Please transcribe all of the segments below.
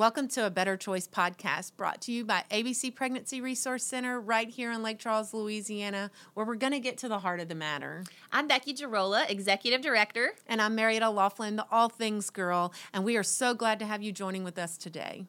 Welcome to a Better Choice podcast brought to you by ABC Pregnancy Resource Center right here in Lake Charles, Louisiana, where we're going to get to the heart of the matter. I'm Becky Girola, Executive Director. And I'm Marietta Laughlin, the All Things Girl, and we are so glad to have you joining with us today.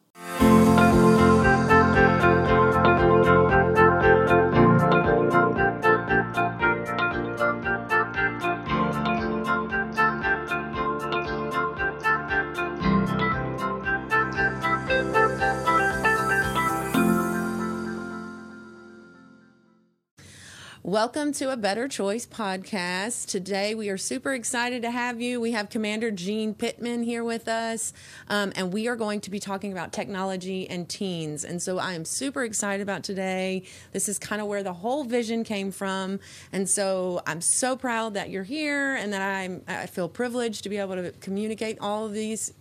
Welcome to a Better Choice podcast. Today we are super excited to have you. We have Commander Gene Pittman here with us, um, and we are going to be talking about technology and teens. And so I am super excited about today. This is kind of where the whole vision came from, and so I'm so proud that you're here and that I'm I feel privileged to be able to communicate all of these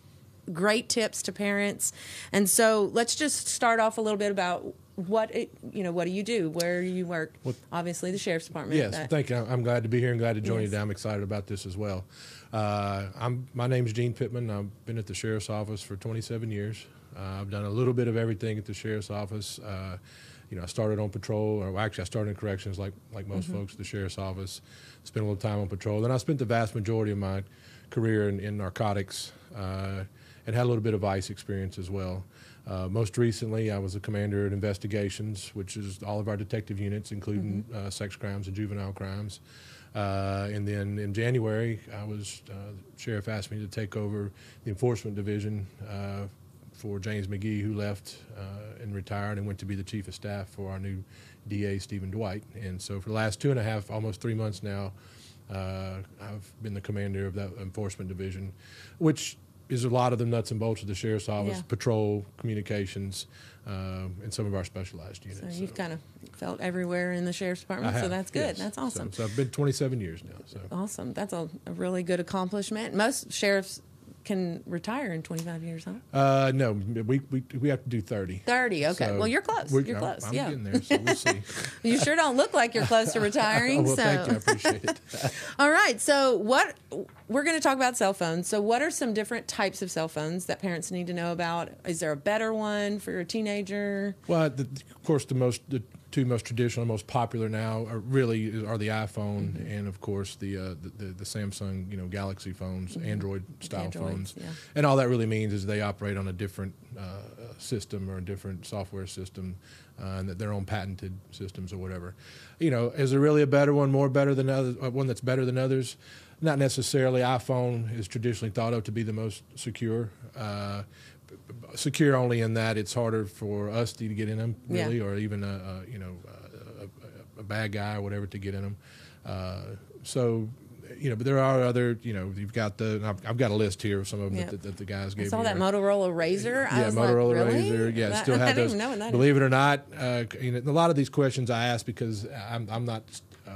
great tips to parents. And so let's just start off a little bit about what it, you know, what do you do? Where do you work? Well, Obviously, the sheriff's department. Yes, that. thank you. I'm glad to be here and glad to join yes. you. I'm excited about this as well. Uh, I'm my name's Gene Pittman. I've been at the sheriff's office for 27 years. Uh, I've done a little bit of everything at the sheriff's office. Uh, you know, I started on patrol, or actually, I started in corrections, like like most mm-hmm. folks at the sheriff's office. Spent a little time on patrol. Then I spent the vast majority of my career in, in narcotics, uh, and had a little bit of ICE experience as well. Uh, most recently, I was a commander at investigations, which is all of our detective units, including mm-hmm. uh, sex crimes and juvenile crimes. Uh, and then in January, I was uh, sheriff asked me to take over the enforcement division uh, for James McGee, who left uh, and retired and went to be the chief of staff for our new DA, Stephen Dwight. And so for the last two and a half, almost three months now, I've been the commander of that enforcement division, which is a lot of the nuts and bolts of the sheriff's office, yeah. patrol, communications, um, and some of our specialized units. So you've so. kind of felt everywhere in the sheriff's department, have, so that's good. Yes. That's awesome. So, so, I've been 27 years now. So awesome. That's a, a really good accomplishment. Most sheriffs can retire in 25 years, huh? Uh, no, we, we, we have to do 30. 30, okay. So well, you're close. You're I'm, close. I'm yeah. getting there, so we'll see. you sure don't look like you're close to retiring. well, so. thank you. I appreciate it. All right. So, what we're going to talk about cell phones. So, what are some different types of cell phones that parents need to know about? Is there a better one for your teenager? Well, the, of course, the most the two most traditional, most popular now are really are the iPhone mm-hmm. and of course the, uh, the, the Samsung you know Galaxy phones, mm-hmm. Android style phones, yeah. and all that really means is they operate on a different uh, system or a different software system, uh, and that their own patented systems or whatever. You know, is there really a better one, more better than others, uh, one that's better than others? Not necessarily. iPhone is traditionally thought of to be the most secure uh, secure only in that it's harder for us to get in them, really, yeah. or even a, a you know a, a, bad guy or whatever to get in them. Uh, so you know, but there are other, you know, you've got the, I've, I've got a list here of some of them yep. that, that, the guys gave I saw me. that Motorola Razr. I yeah, Motorola like, really? Razr. Yeah, that, still have those. Believe is. it or not, uh, you know, a lot of these questions I ask because I'm, I'm not, uh,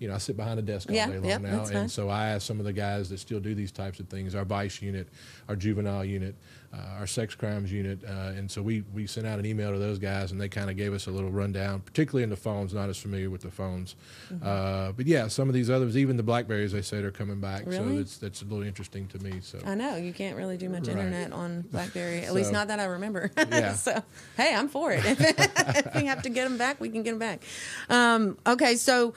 you know, I sit behind a desk all yeah, day long yep, now, and fine. so I ask some of the guys that still do these types of things, our vice unit, our juvenile unit, uh, our sex crimes unit, uh, and so we we sent out an email to those guys, and they kind of gave us a little rundown, particularly in the phones. Not as familiar with the phones, mm-hmm. uh, but yeah, some of these others, even the Blackberries, they say they're coming back. Really? So that's that's a little interesting to me. So I know you can't really do much right. internet on BlackBerry, at so, least not that I remember. Yeah. so hey, I'm for it. if we have to get them back, we can get them back. Um, okay, so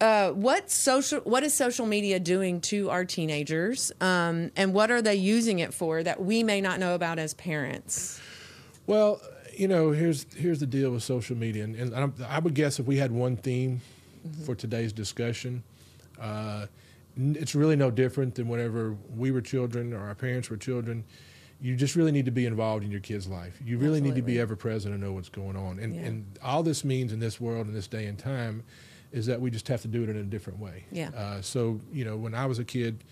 uh, what social what is social media doing to our teenagers um, and what are they using it for that we may not know about as parents well you know here's here's the deal with social media and, and i would guess if we had one theme mm-hmm. for today's discussion uh, it's really no different than whenever we were children or our parents were children you just really need to be involved in your kid's life. You really Absolutely. need to be ever present and know what's going on. And, yeah. and all this means in this world, in this day and time, is that we just have to do it in a different way. Yeah. Uh, so you know, when I was a kid,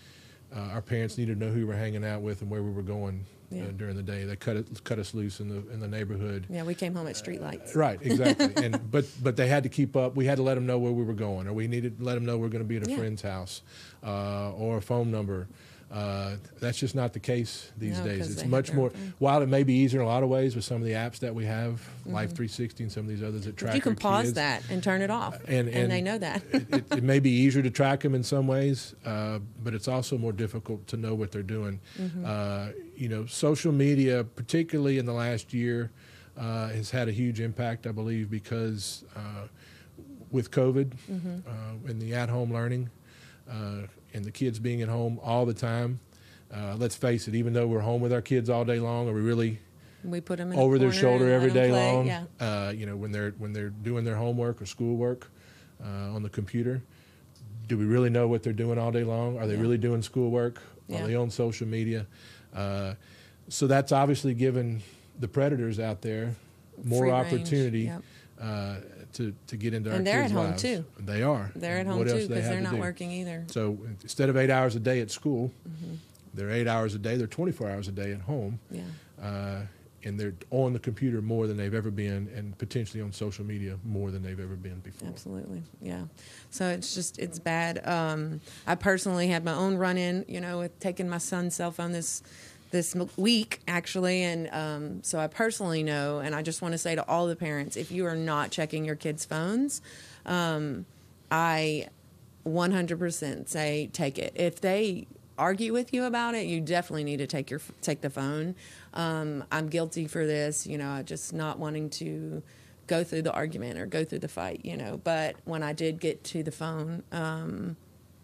uh, our parents needed to know who we were hanging out with and where we were going uh, yeah. uh, during the day. They cut it, cut us loose in the in the neighborhood. Yeah, we came home at street lights. right, exactly. and but but they had to keep up. We had to let them know where we were going, or we needed to let them know we are going to be at a yeah. friend's house, uh, or a phone number. Uh, that's just not the case these No, days. It's much more. own. While it may be easier in a lot of ways with some of the apps that we have, Life 360 and some of these others that track Mm-hmm. you can pause kids, that and turn it off, and- and, and they know that. it, it, it may be easier to track them in some ways, uh, but it's also more difficult to know what they're doing. Mm-hmm. Uh, you know, social media, particularly in the last year, uh, has had a huge impact, I believe, because uh, with COVID Mm-hmm. uh, and the at-home learning uh, and the kids being at home all the time. Uh, let's face it, even though we're home with our kids all day long, are we really we put them over a their shoulder every day play. long. Yeah. Uh, you know, when they're when they're doing their homework or schoolwork uh, on the computer, do we really know what they're doing all day long? Are they Yeah. really doing schoolwork? Yeah. Are they on social media? Uh, so that's obviously given the predators out there more Free opportunity yep. To to get into our they're kids' at home, lives. too. They are. They're at home What too they because they're to not do? working either. So instead of eight hours a day at school, Mm-hmm. they're eight hours a day. They're 24 hours a day at home Yeah. uh, and they're on the computer more than they've ever been, and potentially on social media more than they've ever been before. Absolutely, yeah. So it's just it's bad. Um, I personally had my own run in, you know, with taking my son's cell phone this this week actually, and um, so I personally know, and I just want to say to all the parents, if you are not checking your kids' phones, um, I 100% say take it. If they argue with you about it, you definitely need to take your take the phone. Um, I'm guilty for this, you know, just not wanting to go through the argument or go through the fight, you know. But when I did get to the phone, um,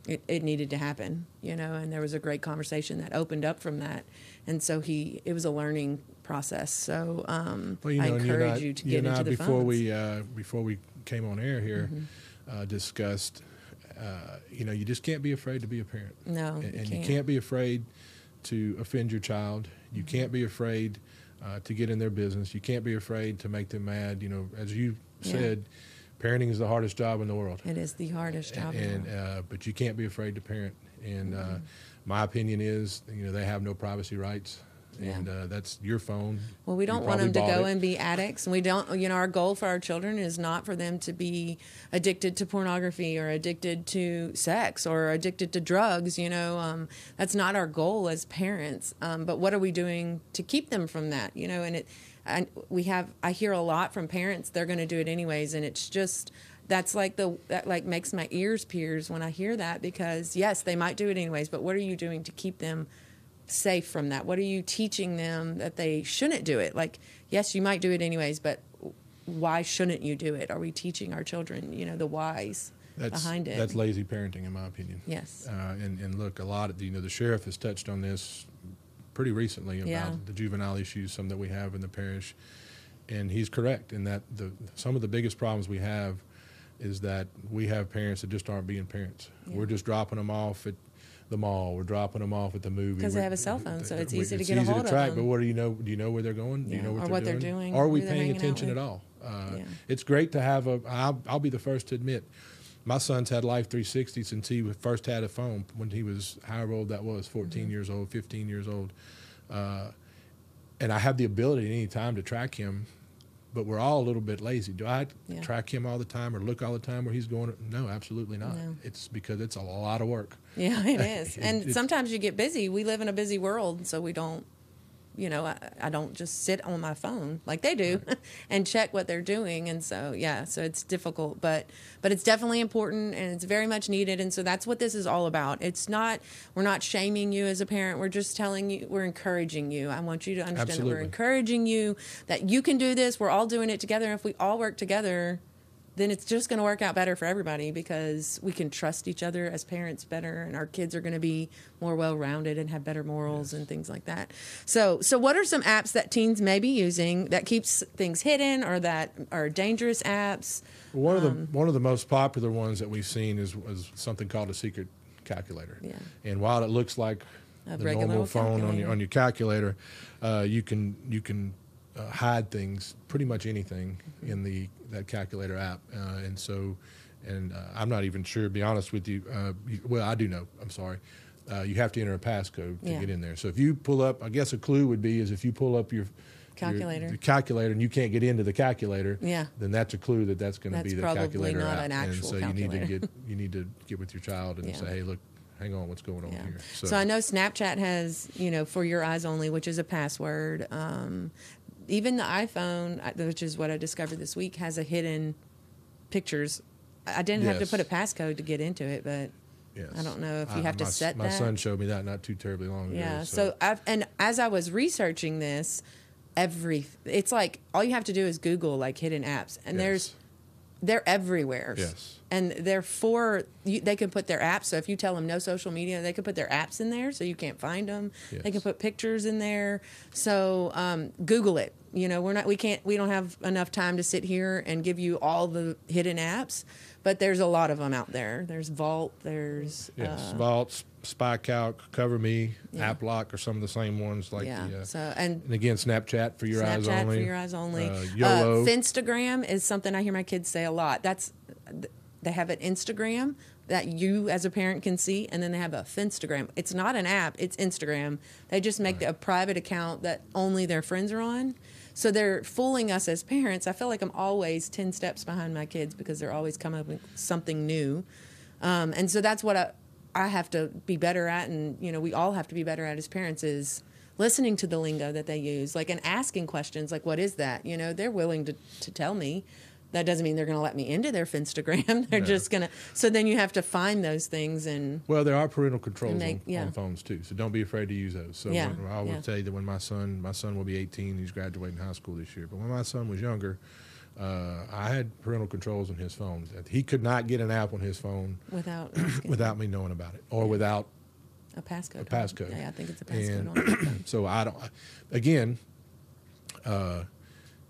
it, it needed to happen, you know, and there was a great conversation that opened up from that. And so he, it was a learning process. So um, Well, you I know, and encourage I- you to get into the before phones. Mm-hmm. we uh, before we came on air here, uh, discussed. Uh, you know, you just can't be afraid to be a parent. No, and, you and can't. you can't be afraid to offend your child. You Mm-hmm. can't be afraid uh, to get in their business. You can't be afraid to make them mad. You know, as you Yeah. said, parenting is the hardest job in the world. It is the hardest job. in the and world. uh, but you can't be afraid to parent. And uh, Mm-hmm. My opinion is, you know, they have no privacy rights, Yeah. and uh, that's your phone. Well, we don't want them to go it. and be addicts. And we don't, you know, our goal for our children is not for them to be addicted to pornography or addicted to sex or addicted to drugs. You know, um, that's not our goal as parents. Um, but what are we doing to keep them from that? You know, and it, and we have, I hear a lot from parents, they're going to do it anyways. And it's just, that's like the that like makes my ears pierce when I hear that because yes, they might do it anyways, but what are you doing to keep them safe from that? What are you teaching them that they shouldn't do it? Like, yes, you might do it anyways, but why shouldn't you do it? Are we teaching our children, you know, the whys That's, behind it? That's lazy parenting, in my opinion. Yes. Uh, and, and look, a lot of, you know, the sheriff has touched on this pretty recently about Yeah. the juvenile issues, some that we have in the parish. And he's correct in that the, some of the biggest problems we have is that we have parents that just aren't being parents. Yeah. We're just dropping them off at the mall. We're dropping them off at the movie. 'Cause they have a cell phone, so it's easy to it's get a hold to of track, them. But what do you know? Do you know where they're going? Do you know what, or they're, what they're doing? doing, Are we paying attention at all? Uh, Yeah. It's great to have a. I'll, I'll be the first to admit, my son's had Life 360 since he first had a phone when he was however old that was, 14 Mm-hmm. years old, 15 years old, uh, and I have the ability at any time to track him. But we're all a little bit lazy. Do I Yeah. track him all the time or look all the time where he's going? No, absolutely not. No. It's because it's a lot of work. Yeah, it is. It- and sometimes you get busy. We live in a busy world, so we don't, you know, I, I don't just sit on my phone like they do and check what they're doing. And so, yeah, so it's difficult, but but it's definitely important and it's very much needed. And so that's what this is all about. It's not we're not shaming you as a parent. We're just telling you we're encouraging you. I want you to understand that we're encouraging you that you can do this. We're all doing it together. And if we all work together, then it's just going to work out better for everybody because we can trust each other as parents better and our kids are going to be more well-rounded and have better morals and things like that. So, so what are some apps that teens may be using that keeps things hidden or that are dangerous apps? One of Um, the one of the most popular ones that we've seen is was something called a secret calculator. Yeah. And while it looks like A the normal phone on your on your calculator, uh, you can you can uh, hide things pretty much anything in the that calculator app. Uh, and so, and uh, I'm not even sure. To be honest with you, uh, you, well, I do know. I'm sorry. Uh, you have to enter a passcode to Yeah. get in there. So if you pull up, I guess a clue would be is if you pull up your your- Calculator. the calculator, and you can't get into the calculator. Yeah. Then that's a clue that that's going to be the calculator app. an and so you need to get you need to get with your child and Yeah. say, hey, look, hang on, what's going on Yeah. here? So. I know Snapchat has, you know, for your eyes only, which is a password. Um, even the iPhone, which is what I discovered this week, has a hidden pictures. I didn't have to put a passcode to get into it, but yes. I don't know if you I- have to set My that. son showed me that not too terribly long ago. yeah. So, I've, and as I was researching this, every it's like all you have to do is Google like hidden apps, and there's Yes. They're everywhere. Yes. And they're for you, they can put their apps. So if you tell them no social media, they can put their apps in there, so you can't find them. They can put pictures in there. So um, Google it. You know, we're not we can't we don't have enough time to sit here and give you all the hidden apps, but there's a lot of them out there. There's Vault. There's Yes, uh, Vault, Spy Calc, Cover Me, Yeah. App Lock are some of the same ones like yeah. the. Uh, so and and again, Snapchat for your eyes only. Snapchat for your eyes only. Uh, Uh, YOLO. Finstagram is something I hear my kids say a lot. That's they have an Instagram that you as a parent can see, and then they have a Finstagram. It's not an app; it's Instagram. They just make a private account that only their friends are on. So they're fooling us as parents. I feel like I'm always ten steps behind my kids because they're always coming up with something new, um, and so that's what I I have to be better at, and you know we all have to be better at as parents is listening to the lingo that they use, like and asking questions like, "What is that?" You know, they're willing to to tell me. That doesn't mean they're going to let me into their Finstagram. They're No. just going to. So then you have to find those things and Well, there are parental controls on, yeah. on phones too, so don't be afraid to use those. So Yeah, when, I will yeah. tell you that when my son, my son will be 18, he's graduating high school this year. But when my son was younger, uh, I had parental controls on his phone. He could not get an app on his phone without without me knowing about it, or without a passcode. a passcode. Yeah, I think it's a passcode. And- on it. so I don't. Again, uh,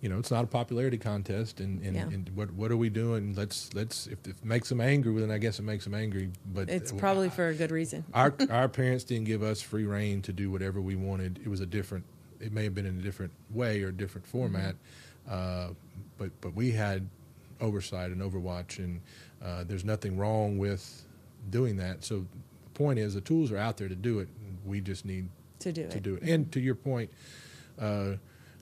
you know, it's not a popularity contest, and, and, Yeah. and what what are we doing? Let's let's if it makes them angry, well, then I guess it makes them angry. But It's probably for a good reason. our our parents didn't give us free rein to do whatever we wanted. It was a different. It may have been in a different way or a different format, uh, but but we had oversight and overwatch, and uh, there's nothing wrong with doing that. So the point is, the tools are out there to do it. We just need To do to it. do it. And to your point, uh,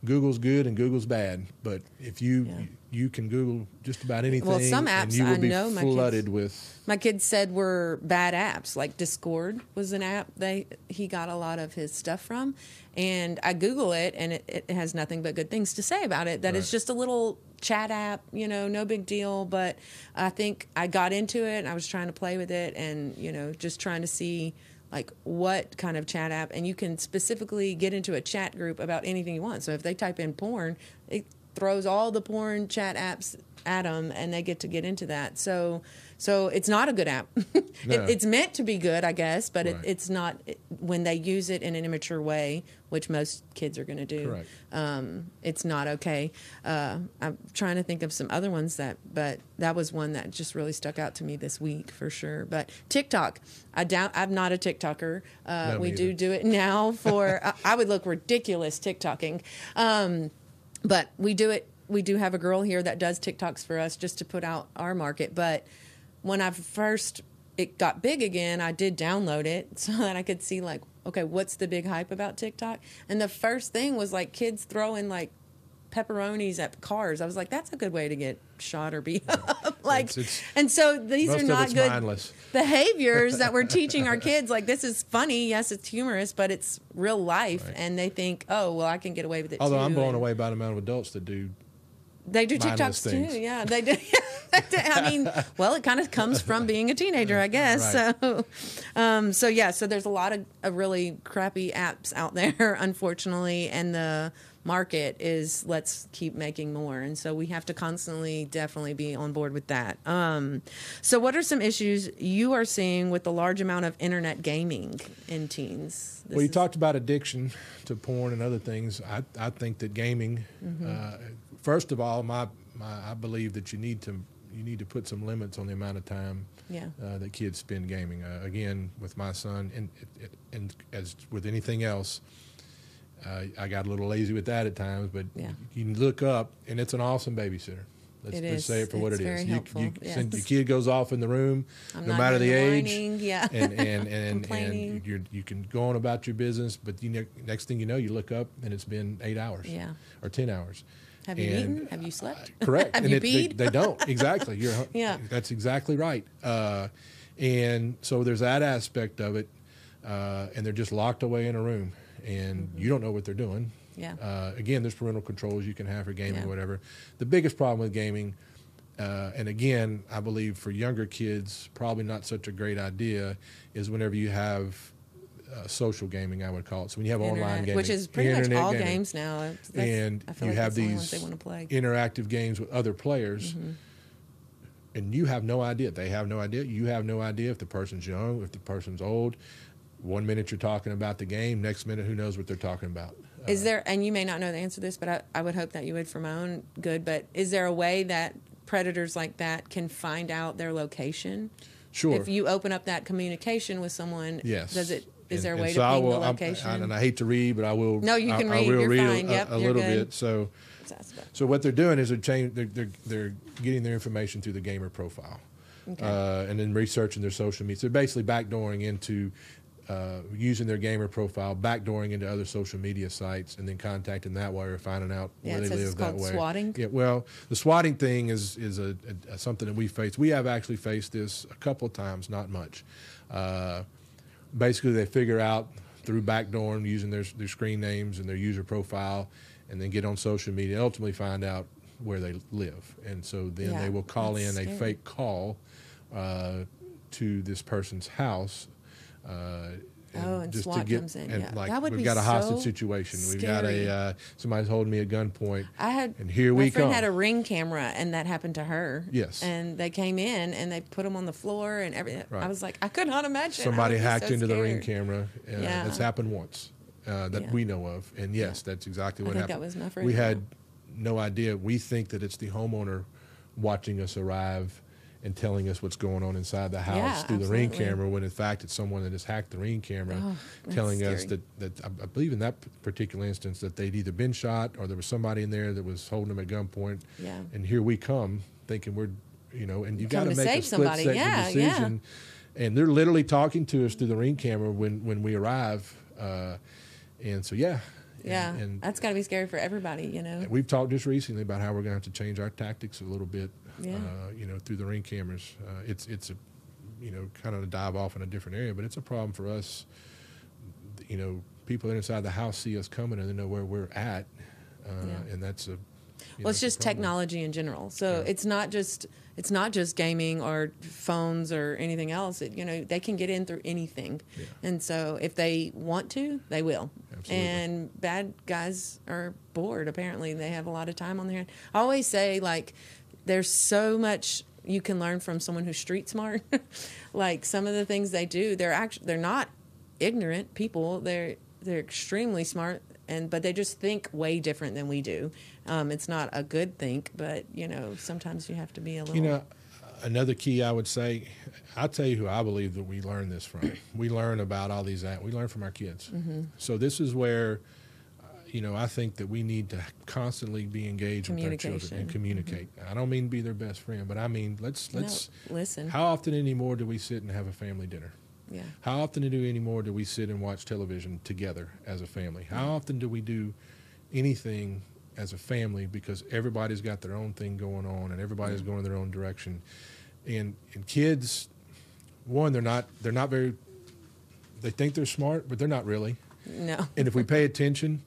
Google's good and Google's bad. But if you Yeah. You can Google just about anything, Well, some and apps you will I be know my kids- with. My kids said were bad apps. Like Discord was an app they he got a lot of his stuff from, and I Google it and it, it has nothing but good things to say about it. That it's just a little chat app, you know, no big deal. But I think I got into it and I was trying to play with it and you know just trying to see like what kind of chat app and you can specifically get into a chat group about anything you want. So if they type in porn, it throws all the porn chat apps at them and they get to get into that. So so it's not a good app. No. it, it's meant to be good, I guess, but it, it's not it, when they use it in an immature way, which most kids are going to do. Um, it's not okay. Uh, I'm trying to think of some other ones that, but that was one that just really stuck out to me this week for sure. But TikTok, I doubt I'm not a TikToker. Uh, No, we do do it now for. I, I would look ridiculous TikToking. Um, but we do it we do have a girl here that does tiktoks for us just to put out our market. But when i first it got big again i did download it so that i could see like okay what's the big hype about tiktok? And the first thing was like kids throwing like pepperonis at cars i was like that's a good way to get shot or beat up like It's- it's- and so these are not good mindless. behaviors that we're teaching our kids like this is funny yes it's humorous but it's real life Right. and they think oh well i can get away with it Although too. I'm blown and- away by the amount of adults that do. they do TikToks things. too. Yeah, they do. I mean, well, it kind of comes from being a teenager, I guess. Right. So, um, so yeah, so there's a lot of, of really crappy apps out there, unfortunately, and the market is let's keep making more, and so we have to constantly, definitely be on board with that. Um, so, what are some issues you are seeing with the large amount of internet gaming in teens? This well, you is- talked about addiction to porn and other things. I, I think that gaming, Mm-hmm. uh, first of all, my, my I believe that you need to you need to put some limits on the amount of time Yeah. uh, that kids spend gaming. Uh, again, with my son, and and as with anything else, uh, I got a little lazy with that at times. But Yeah. you can look up, and it's an awesome babysitter. Let's is. say it for what It's it very. You, you yes. send, your kid goes off in the room, I'm no matter the the age, yeah. and and and, and you're, you can go on about your business, but you know, next thing you know, you look up and it's been eight hours, Yeah. or ten hours. Have you And, eaten? Have you slept? Correct. Have and you it- they, they don't exactly. You're Yeah. That's exactly right. Uh, And so there's that aspect of it, uh, and they're just locked away in a room, and you don't know what they're doing. Yeah. Uh, again, there's parental controls you can have for gaming, Yeah. or whatever. The biggest problem with gaming, uh, and again, I believe for younger kids, probably not such a great idea, is whenever you have uh, social gaming, I would call it. So when you have online gaming, which is pretty much all gaming, games now. And you like have the these play. interactive games with other players, Mm-hmm. and you have no idea. They have no idea. You have no idea if the person's young, if the person's old. One minute you're talking about the game, next minute who knows what they're talking about. Is there, and you may not know the answer to this, but I, I would hope that you would for my own good. But is there a way that predators like that can find out their location? Sure. If you open up that communication with someone, Yes. does it? Is And- there a way so to I ping will- the location? I- and I hate to read, but I will. No, you can I, read. will You're read a- fine. a, Yep, a little good. bit. So, so what they're doing is they're change, they're, they're they're getting their information through the gamer profile, Okay. uh, and then researching their social media. So they're basically backdooring into. Uh, using their gamer profile, backdooring into other social media sites, and then contacting that way or finding out Yeah, where they live it's that called way. swatting. Yeah, well, the swatting thing is is a, a, something that we face. We have actually faced this a couple of times, not much. Uh, basically, they figure out through backdooring using their their screen names and their user profile, and then get on social media. and Ultimately, find out where they live, and so then Yeah, they will call in a fake call uh, to this person's house. Uh, Oh, and SWAT comes in, and yeah. like That would we've be got a hostage so situation. We've got a uh, somebody's holding me at gunpoint. I had and here my we friend come. had a ring camera, and that happened to her. Yes. and they came in and they put them on the floor and everything. Right. I was like, I could not imagine. Somebody hacked so into the ring camera. Uh, Yeah. That's happened once uh, that Yeah. we know of. And yes, that's exactly I what think happened. that was my friend, We had no idea. We think that it's the homeowner watching us arrive and telling us what's going on inside the house Yeah, through the ring camera when in fact it's someone that has hacked the ring camera Oh, telling us that, that I believe in that particular instance that they'd either been shot or there was somebody in there that was holding them at gunpoint Yeah. and here we come thinking we're you know and you got to make a split somebody. second Yeah, yeah. decision and they're literally talking to us through the ring camera when when we arrive uh, and so yeah Yeah, and, and that's got to be scary for everybody, you know. we've talked just recently about how we're going to have to change our tactics a little bit Yeah. uh, you know through the ring cameras uh, it's it's a you know kind of a dive off in a different area but it's a problem for us you know people inside the house see us coming and they know where we're at uh, Yeah. and that's a you know, well, it's just technology in general. So Yeah. it's not just it's not just gaming or phones or anything else. It, you know, they can get in through anything, Yeah. and so if they want to, they will. Absolutely. And bad guys are bored. Apparently, they have a lot of time on their hand. I always say like, there's so much you can learn from someone who's street smart. like some of the things they do, they're actually they're not ignorant people. They're they're extremely smart and but they just think way different than we do. Um, it's not a good think, but you know sometimes you have to be a little. You know, another key I would say, I'll tell you who I believe that we learn this from. we learn about all these, we learn from our kids. Mm-hmm. So this is where, uh, you know, I think that we need to constantly be engaged with our children and communicate. I don't mean be their best friend, but I mean let's let's. listen. How often anymore do we sit and have a family dinner? Yeah. How often do we anymore do we sit and watch television together as a family? How mm-hmm. often do we do anything as a family because everybody's got their own thing going on and everybody's mm-hmm. going their own direction, and and kids, one they're not they're not very. They think they're smart, but they're not really. No. And if we pay attention,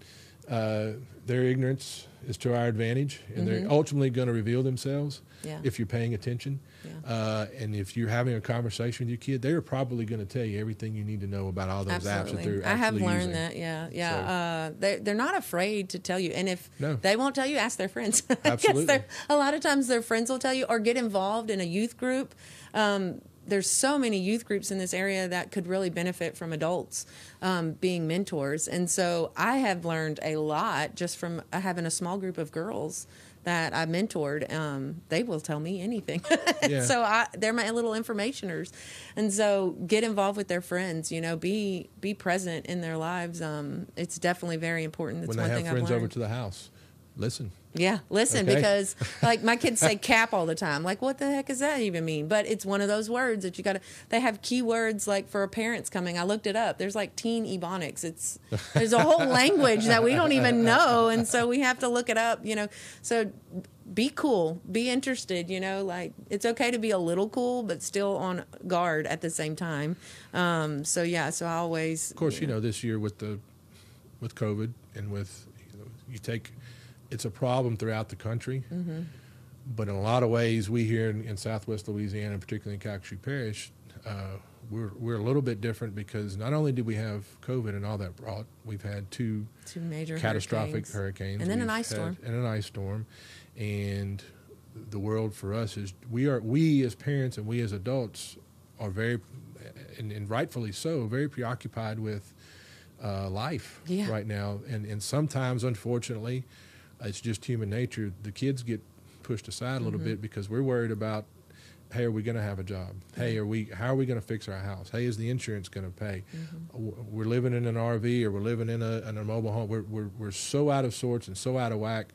uh, their ignorance is to our advantage, and they're ultimately going to reveal themselves Mm-hmm. Yeah. if you're paying attention. Yeah. Uh, and if you're having a conversation with your kid, they're probably going to tell you everything you need to know about all those apps that Absolutely. they're I have learned using. that. Yeah, yeah. So- Uh, they they're not afraid to tell you, and if No. they won't tell you, ask their friends. Absolutely. a lot of times their friends will tell you, or get involved in a youth group. Um, there's so many youth groups in this area that could really benefit from adults um, being mentors, and so I have learned a lot just from uh, having a small group of girls that I mentored. Um, they will tell me anything. Yeah. so I, they're my little informationers, and so get involved with their friends. You know, be be present in their lives. Um, it's definitely very important. That's when they one have thing friends I've learned. over to the house. Listen, Yeah, listen, Okay. because like my kids say cap all the time. Like, what the heck does that even mean? But it's one of those words that you got to. They have keywords like for parents coming. I looked it up. There's like teen ebonics. It's there's a whole language that we don't even know, and so we have to look it up. You know, so be cool, be interested. You know, like it's okay to be a little cool, but still on guard at the same time. Um, so yeah, so I always, Of course, you know, this year with the with COVID and with you, know, you take it's a problem throughout the country. Mm-hmm. But in a lot of ways, we here in, in Southwest Louisiana, and particularly in Calcasieu Parish, uh, we're we're a little bit different because not only did we have COVID and all that brought, we've had two two major catastrophic hurricanes. hurricanes, And then an We've ice storm. and an ice storm, and the world for us is we are we as parents and we as adults are very, and, and rightfully so, very preoccupied with uh, life Yeah. right now, and and sometimes unfortunately, it's just human nature. The kids get pushed aside a little Mm-hmm. bit because we're worried about. Hey, are we going to have a job? Hey, are we? How are we going to fix our house? Hey, is the insurance going to pay? Mm-hmm. We're living in an RV or we're living in a, in a mobile home. We're, we're, we're so out of sorts and so out of whack.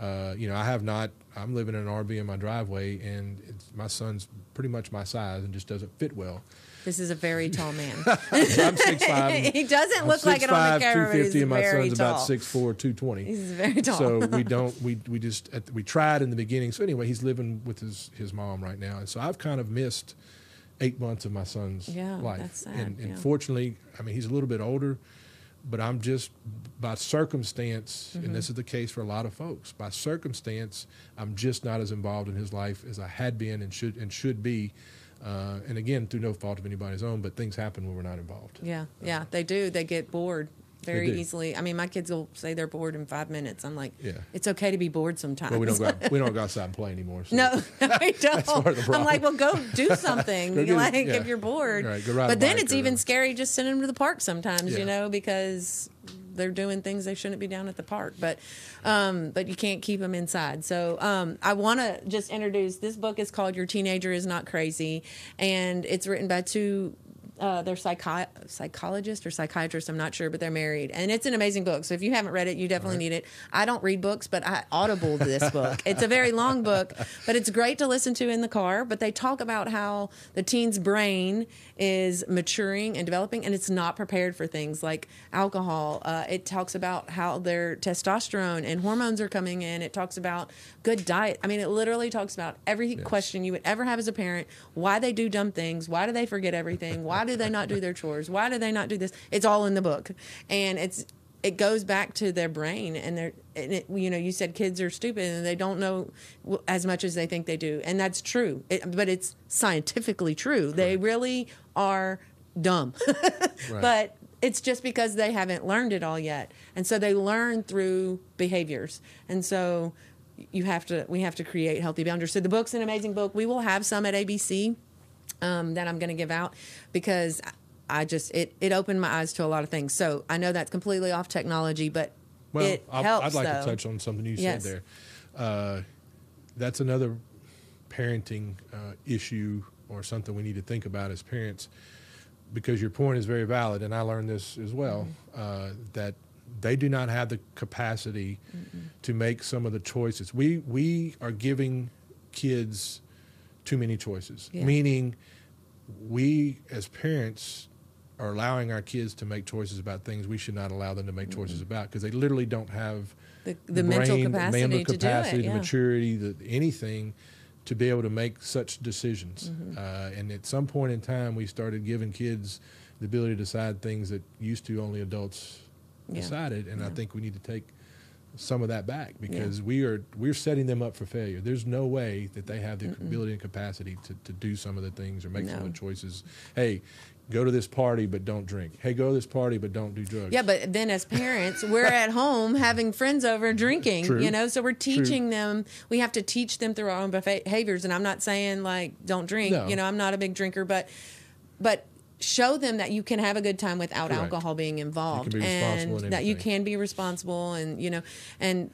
Uh, you know, I have not. I'm living in an RV in my driveway, and it's, my son's pretty much my size and just doesn't fit well. This is a very tall man. I'm six five. he doesn't look like it on the camera, but he's and my very son's tall. about 6'4", 220. He's very tall. So we don't we we just at, we tried in the beginning. So anyway, he's living with his his mom right now, and so I've kind of missed eight months of my son's Yeah, life. that's sad, and, and yeah. fortunately, I mean he's a little bit older, but I'm just by circumstance, Mm-hmm. and this is the case for a lot of folks. By circumstance, I'm just not as involved in his life as I had been and should and should be. Uh, and again, through no fault of anybody's own, but things happen when we're not involved. Yeah, yeah, they do. They get bored very easily. I mean, my kids will say they're bored in five minutes. I'm like, Yeah. it's okay to be bored sometimes. Well, we don't go out, we don't go outside and play anymore. So. No, I don't. part of the I'm like, well, go do something. Go like yeah. if you're bored. Right, but then it's or even scary just sending them to the park sometimes, Yeah. you know, because they're doing things they shouldn't be down at the park. But, um, but you can't keep them inside. So um, I want to just introduce this book is called Your Teenager Is Not Crazy, and it's written by two uh, they're psychi- psychologist or psychiatrist. I'm not sure, but they're married, and it's an amazing book. So if you haven't read it, you definitely need it. I don't read books, but I audible this book. It's a very long book, but it's great to listen to in the car. But they talk about how the teen's brain is maturing and developing, and it's not prepared for things like alcohol. Uh, it talks about how their testosterone and hormones are coming in. It talks about good diet. I mean, it literally talks about every question you would ever have as a parent: why they do dumb things, why do they forget everything, why do they not do their chores, why do they not do this? It's all in the book, and it's it goes back to their brain and they're and it, you know you said kids are stupid and they don't know as much as they think they do. And that's true. It, but it's scientifically true. They really are dumb. But it's just because they haven't learned it all yet. And so they learn through behaviors. And so you have to we have to create healthy boundaries. So the book's an amazing book. We will have some at abc um, that I'm going to give out because I just it it opened my eyes to a lot of things. So I know that's completely off technology, but Well, it I'll- helps. I'd like though. to touch on something you Yes. said there. Uh, that's another parenting uh, issue or something we need to think about as parents, because your point is very valid, and I learned this as well Mm-hmm. uh, that they do not have the capacity to make some of the choices. We we are giving kids too many choices, Yeah. meaning we as parents are allowing our kids to make choices about things we should not allow them to make choices about because they literally don't have The- the mental brain, capacity mental to do it, capacity, the maturity, the anything to be able to make such decisions. Mm-hmm. Uh, and at some point in time, we started giving kids the ability to decide things that used to only adults Yeah. decided. And I think we need to take some of that back because we are we're setting them up for failure. There's no way that they have the ability and capacity to, to do some of the things or make some of the choices. Hey, go to this party but don't drink. Hey, go to this party but don't do drugs. Yeah, but then as parents, we're at home having friends over drinking, True. you know, so we're teaching them, we have to teach them through our own behaviors. And I'm not saying like, don't drink, No. you know, I'm not a big drinker, but, but show them that you can have a good time without Correct. alcohol being involved be and in that you can be responsible and, you know, and,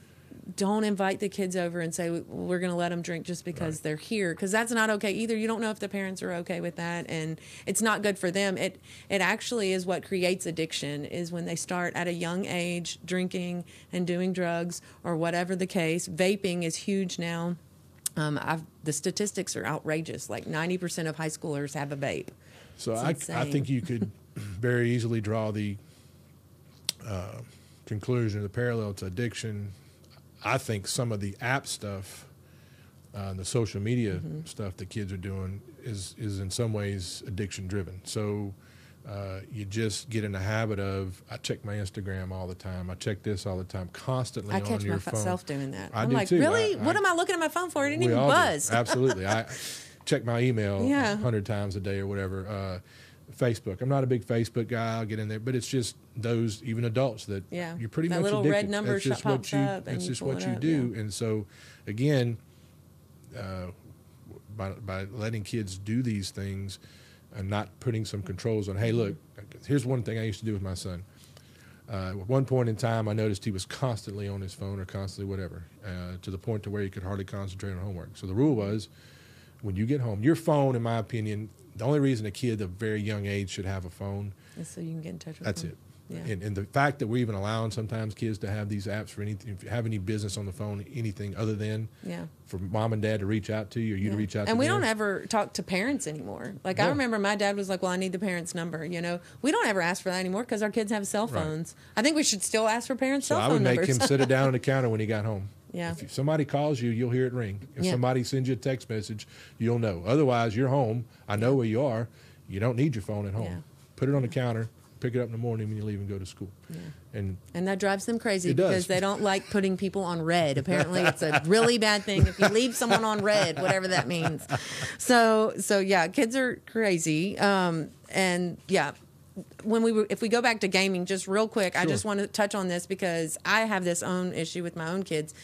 don't invite the kids over and say we're going to let them drink just because Right. they're here because that's not okay either. You don't know if the parents are okay with that, and it's not good for them. It it actually is what creates addiction is when they start at a young age drinking and doing drugs or whatever the case. Vaping is huge now. Um, I've, the statistics are outrageous. Like ninety percent of high schoolers have a vape. So I, I think you could very easily draw the uh, conclusion, the parallel to addiction. I think some of the app stuff uh, the social media stuff that kids are doing is is in some ways addiction driven. So uh, you just get in the habit of I check my Instagram all the time. I check this all the time, constantly I on catch your phone. myself doing that. I I'm do like, too. really? I- what I- am I looking at my phone for? It didn't even buzz. Absolutely. I check my email a Yeah. hundred times a day or whatever. Uh, Facebook. I'm not a big Facebook guy. I'll get in there, but it's just those even adults that Yeah. you're pretty That much little addicted. red number That's just sh- what you. up and That's just what it you up, do. yeah. And so, again, uh, by by letting kids do these things and not putting some controls on. Hey, Mm-hmm. look, here's one thing I used to do with my son. Uh, at one point in time, I noticed he was constantly on his phone or constantly whatever, uh, to the point to where he could hardly concentrate on homework. So the rule was, when you get home, your phone, in my opinion, the only reason a kid of very young age should have a phone, Just so you can get in touch with that's them. it. Yeah. And, and the fact that we're even allowing sometimes kids to have these apps for anything, if you have any business on the phone, anything other than Yeah. for mom and dad to reach out to you or you to reach out to and we them. don't ever talk to parents anymore. Like I remember my dad was like, "Well, I need the parents' number." You know, we don't ever ask for that anymore because our kids have cell Right. phones. I think we should still ask for parents' So cell I phone would make numbers. him sit it down on the counter when he got home. Yeah. If somebody calls you, you'll hear it ring. If Yeah. somebody sends you a text message, you'll know. Otherwise, you're home. I know where you are. You don't need your phone at home. Yeah. Put it on the counter. Pick it up in the morning when you leave and go to school. Yeah. And and that drives them crazy because they don't like putting people on read. Apparently, it's a really bad thing if you leave someone on read, whatever that means. So, so yeah, kids are crazy. Um, and yeah, when we were, if we go back to gaming, just real quick, I just want to touch on this because I have this own issue with my own kids.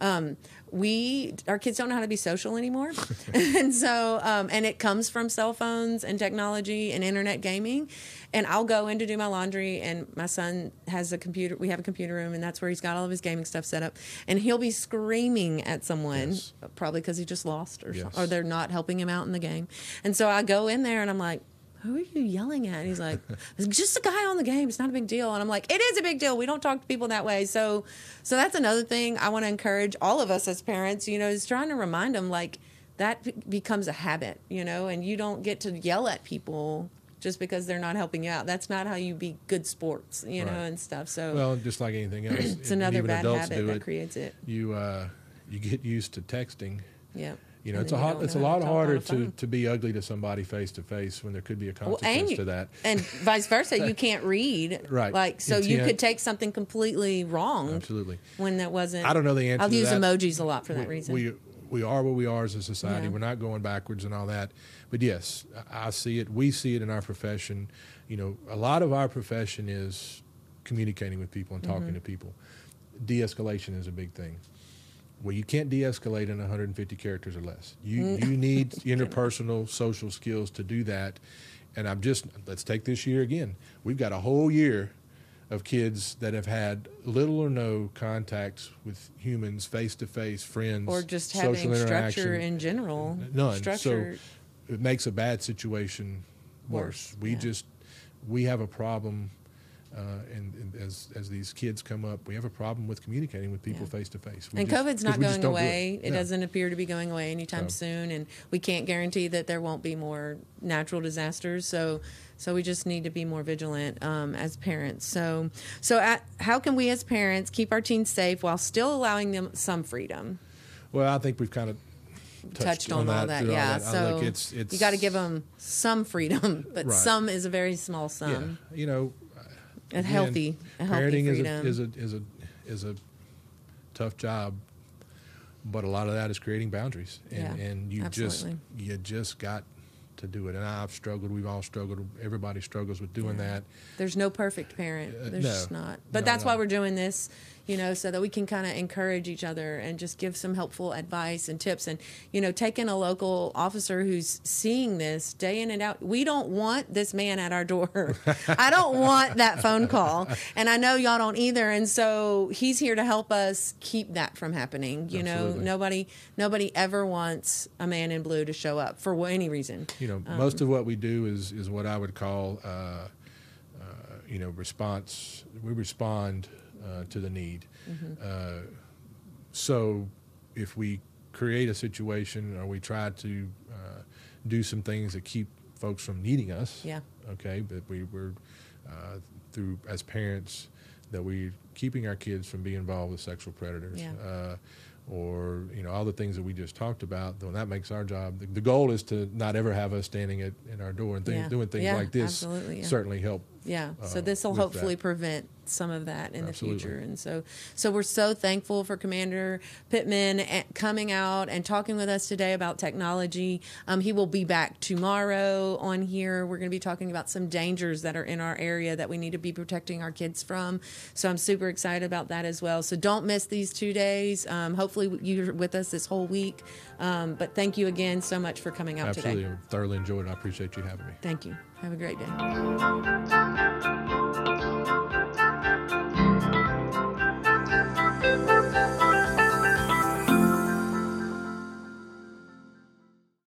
Um, we our kids don't know how to be social anymore, and so um, and it comes from cell phones and technology and internet gaming. And I'll go in to do my laundry, and my son has a computer. We have a computer room, and that's where he's got all of his gaming stuff set up. And he'll be screaming at someone, Yes. probably because he just lost, or Yes. or they're not helping him out in the game. And so I go in there, and I'm like, who are you yelling at? And he's like, it's just a guy on the game. It's not a big deal. And I'm like, it is a big deal. We don't talk to people that way. So, so that's another thing I want to encourage all of us as parents, you know, is trying to remind them like that be- becomes a habit, you know, and you don't get to yell at people just because they're not helping you out. That's not how you be good sports, you know, and stuff. So well, just like anything else, it's another bad habit that it, creates it. you uh, you get used to texting. Yeah. You know, And it's a hot, it's a lot to harder to, to be ugly to somebody face to face when there could be a Well, consequence and you- to that. and vice versa. You can't read, Right. Like, so you could take something completely wrong, Absolutely. when that wasn't. I don't know the answer I'll use that. emojis a lot for that reason. We we are what we are as a society. Yeah. We're not going backwards and all that. But yes, I I see it. We see it in our profession. You know, a lot of our profession is communicating with people and talking Mm-hmm. to people. De-escalation is a big thing. Well, you can't de-escalate in 150 characters or less. You Mm. you need interpersonal social skills to do that. And I'm just let's take this year again. We've got a whole year of kids that have had little or no contacts with humans face to face, friends, or just having structure in general. None. Structure. So it makes a bad situation worse. Worse, We yeah. just we have a problem, uh, and, and as as these kids come up, we have a problem with communicating with people face to face. And just- COVID's not going don't do away. It, No. doesn't appear to be going away anytime So- soon, and we can't guarantee that there won't be more natural disasters. So, so we just need to be more vigilant um, as parents. So, so at, how can we as parents keep our teens safe while still allowing them some freedom? Well, I think we've kind of touched, on, all that. through all Yeah. that. So it's, it's you got to give them some freedom, but Right. some is a very small yeah, sum. you know, A again, healthy, a healthy parenting freedom. is a, is a is a is a tough job, but a lot of that is creating boundaries, and Yeah, and you absolutely. just you just got to do it. And I've struggled. We've all struggled. Everybody struggles with doing Yeah. that. There's no perfect parent. Uh, There's no. not. But No, that's no. why we're doing this, you know, so that we can kind of encourage each other and just give some helpful advice and tips. And, you know, taking a local officer who's seeing this day in and out. We don't want this man at our door. I don't want that phone call. And I know y'all don't either. And so he's here to help us keep that from happening. You Absolutely. know, nobody nobody ever wants a man in blue to show up for any reason. You know, Um, most of what we do is is what I would call, uh, uh, you know, response. We respond uh, to the need. Mm-hmm. Uh, so, if we create a situation or we try to uh, do some things that keep folks from needing us, Yeah. okay, but we were uh, through as parents that we're keeping our kids from being involved with sexual predators. Yeah. Uh, or you know all the things that we just talked about. Then that makes our job. The, the goal is to not ever have us standing at, at our door and things, Yeah. doing things Yeah, like this. absolutely, yeah. Certainly help Yeah. So uh, this will hopefully that. prevent some of that in Absolutely. the future. And so, so we're so thankful for Commander Pittman eh, coming out and talking with us today about technology. Um, he will be back tomorrow on here. We're going to be talking about some dangers that are in our area that we need to be protecting our kids from. So I'm super excited about that as well. So don't miss these two days. Um, hopefully you're with us this whole week. Um, but thank you again so much for coming out Absolutely, today. I thoroughly enjoyed it. I appreciate you having me. Thank you. Have a great day.